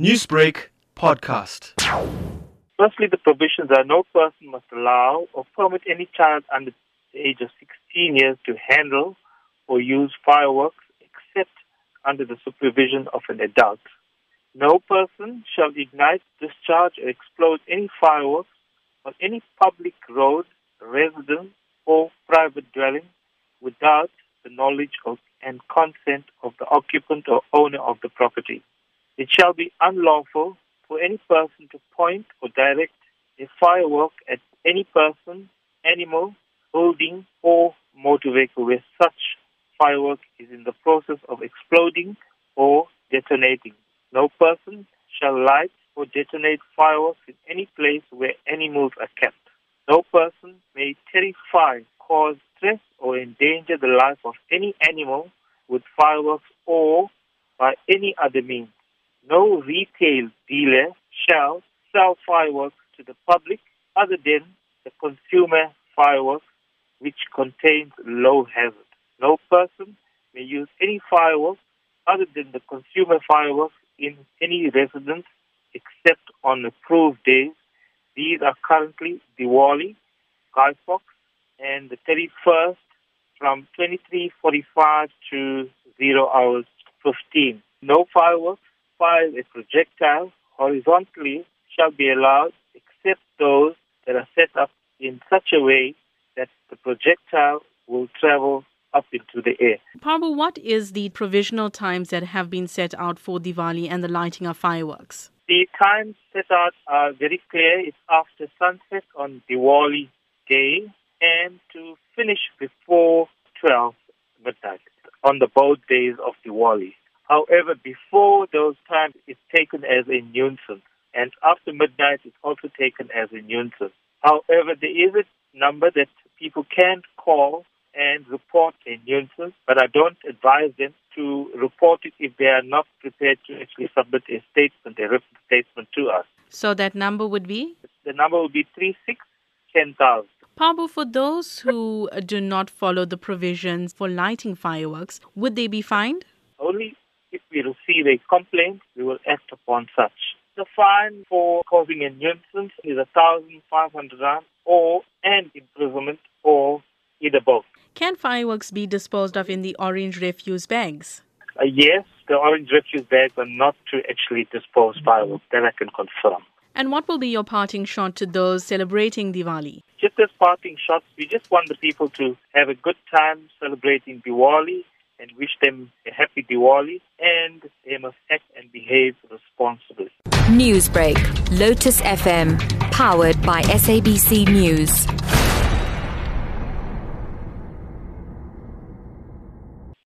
Newsbreak podcast. Firstly, the provisions are no person must allow or permit any child under the age of 16 years to handle or use fireworks except under the supervision of an adult. No person shall ignite, discharge, or explode any fireworks on any public road, residence, or private dwelling without the knowledge of and consent of the occupant or owner of the property. It shall be unlawful for any person to point or direct a firework at any person, animal, building, or motor vehicle where such firework is in the process of exploding or detonating. No person shall light or detonate fireworks in any place where animals are kept. No person may terrify, cause stress, or endanger the life of any animal with fireworks or by any other means. No retail dealer shall sell fireworks to the public other than the consumer fireworks which contains low hazard. No person may use any fireworks other than the consumer fireworks in any residence except on approved days. These are currently Diwali, Guy Fawkes, and the 31st from 23.45 to 0 hours 15. No fireworks fire a projectile horizontally shall be allowed except those that are set up in such a way that the projectile will travel up into the air. Parboo, what is the provisional times that have been set out for Diwali and the lighting of fireworks? The times set out are very clear. It's after sunset on Diwali day and to finish before 12 midnight on the both days of Diwali. However, before those times, it's taken as a nuisance. And after midnight, it's also taken as a nuisance. However, there is a number that people can call and report a nuisance, but I don't advise them to report it if they are not prepared to actually submit a statement, a written statement to us. So that number would be? The number would be 3610,000. Parboo, for those who do not follow the provisions for lighting fireworks, would they be fined? Only if we receive a complaint, we will act upon such. The fine for causing a nuisance is a thousand five hundred rand or an imprisonment or either both. Can fireworks be disposed of in the orange refuse bags? Uh, yes, the orange refuse bags are not to actually dispose fireworks. That I can confirm. And what will be your parting shot to those celebrating Diwali? Just as parting shots, we just want the people to have a good time celebrating Diwali and wish them a happy Diwali and they must act and behave responsibly. Newsbreak, Lotus FM, powered by SABC News.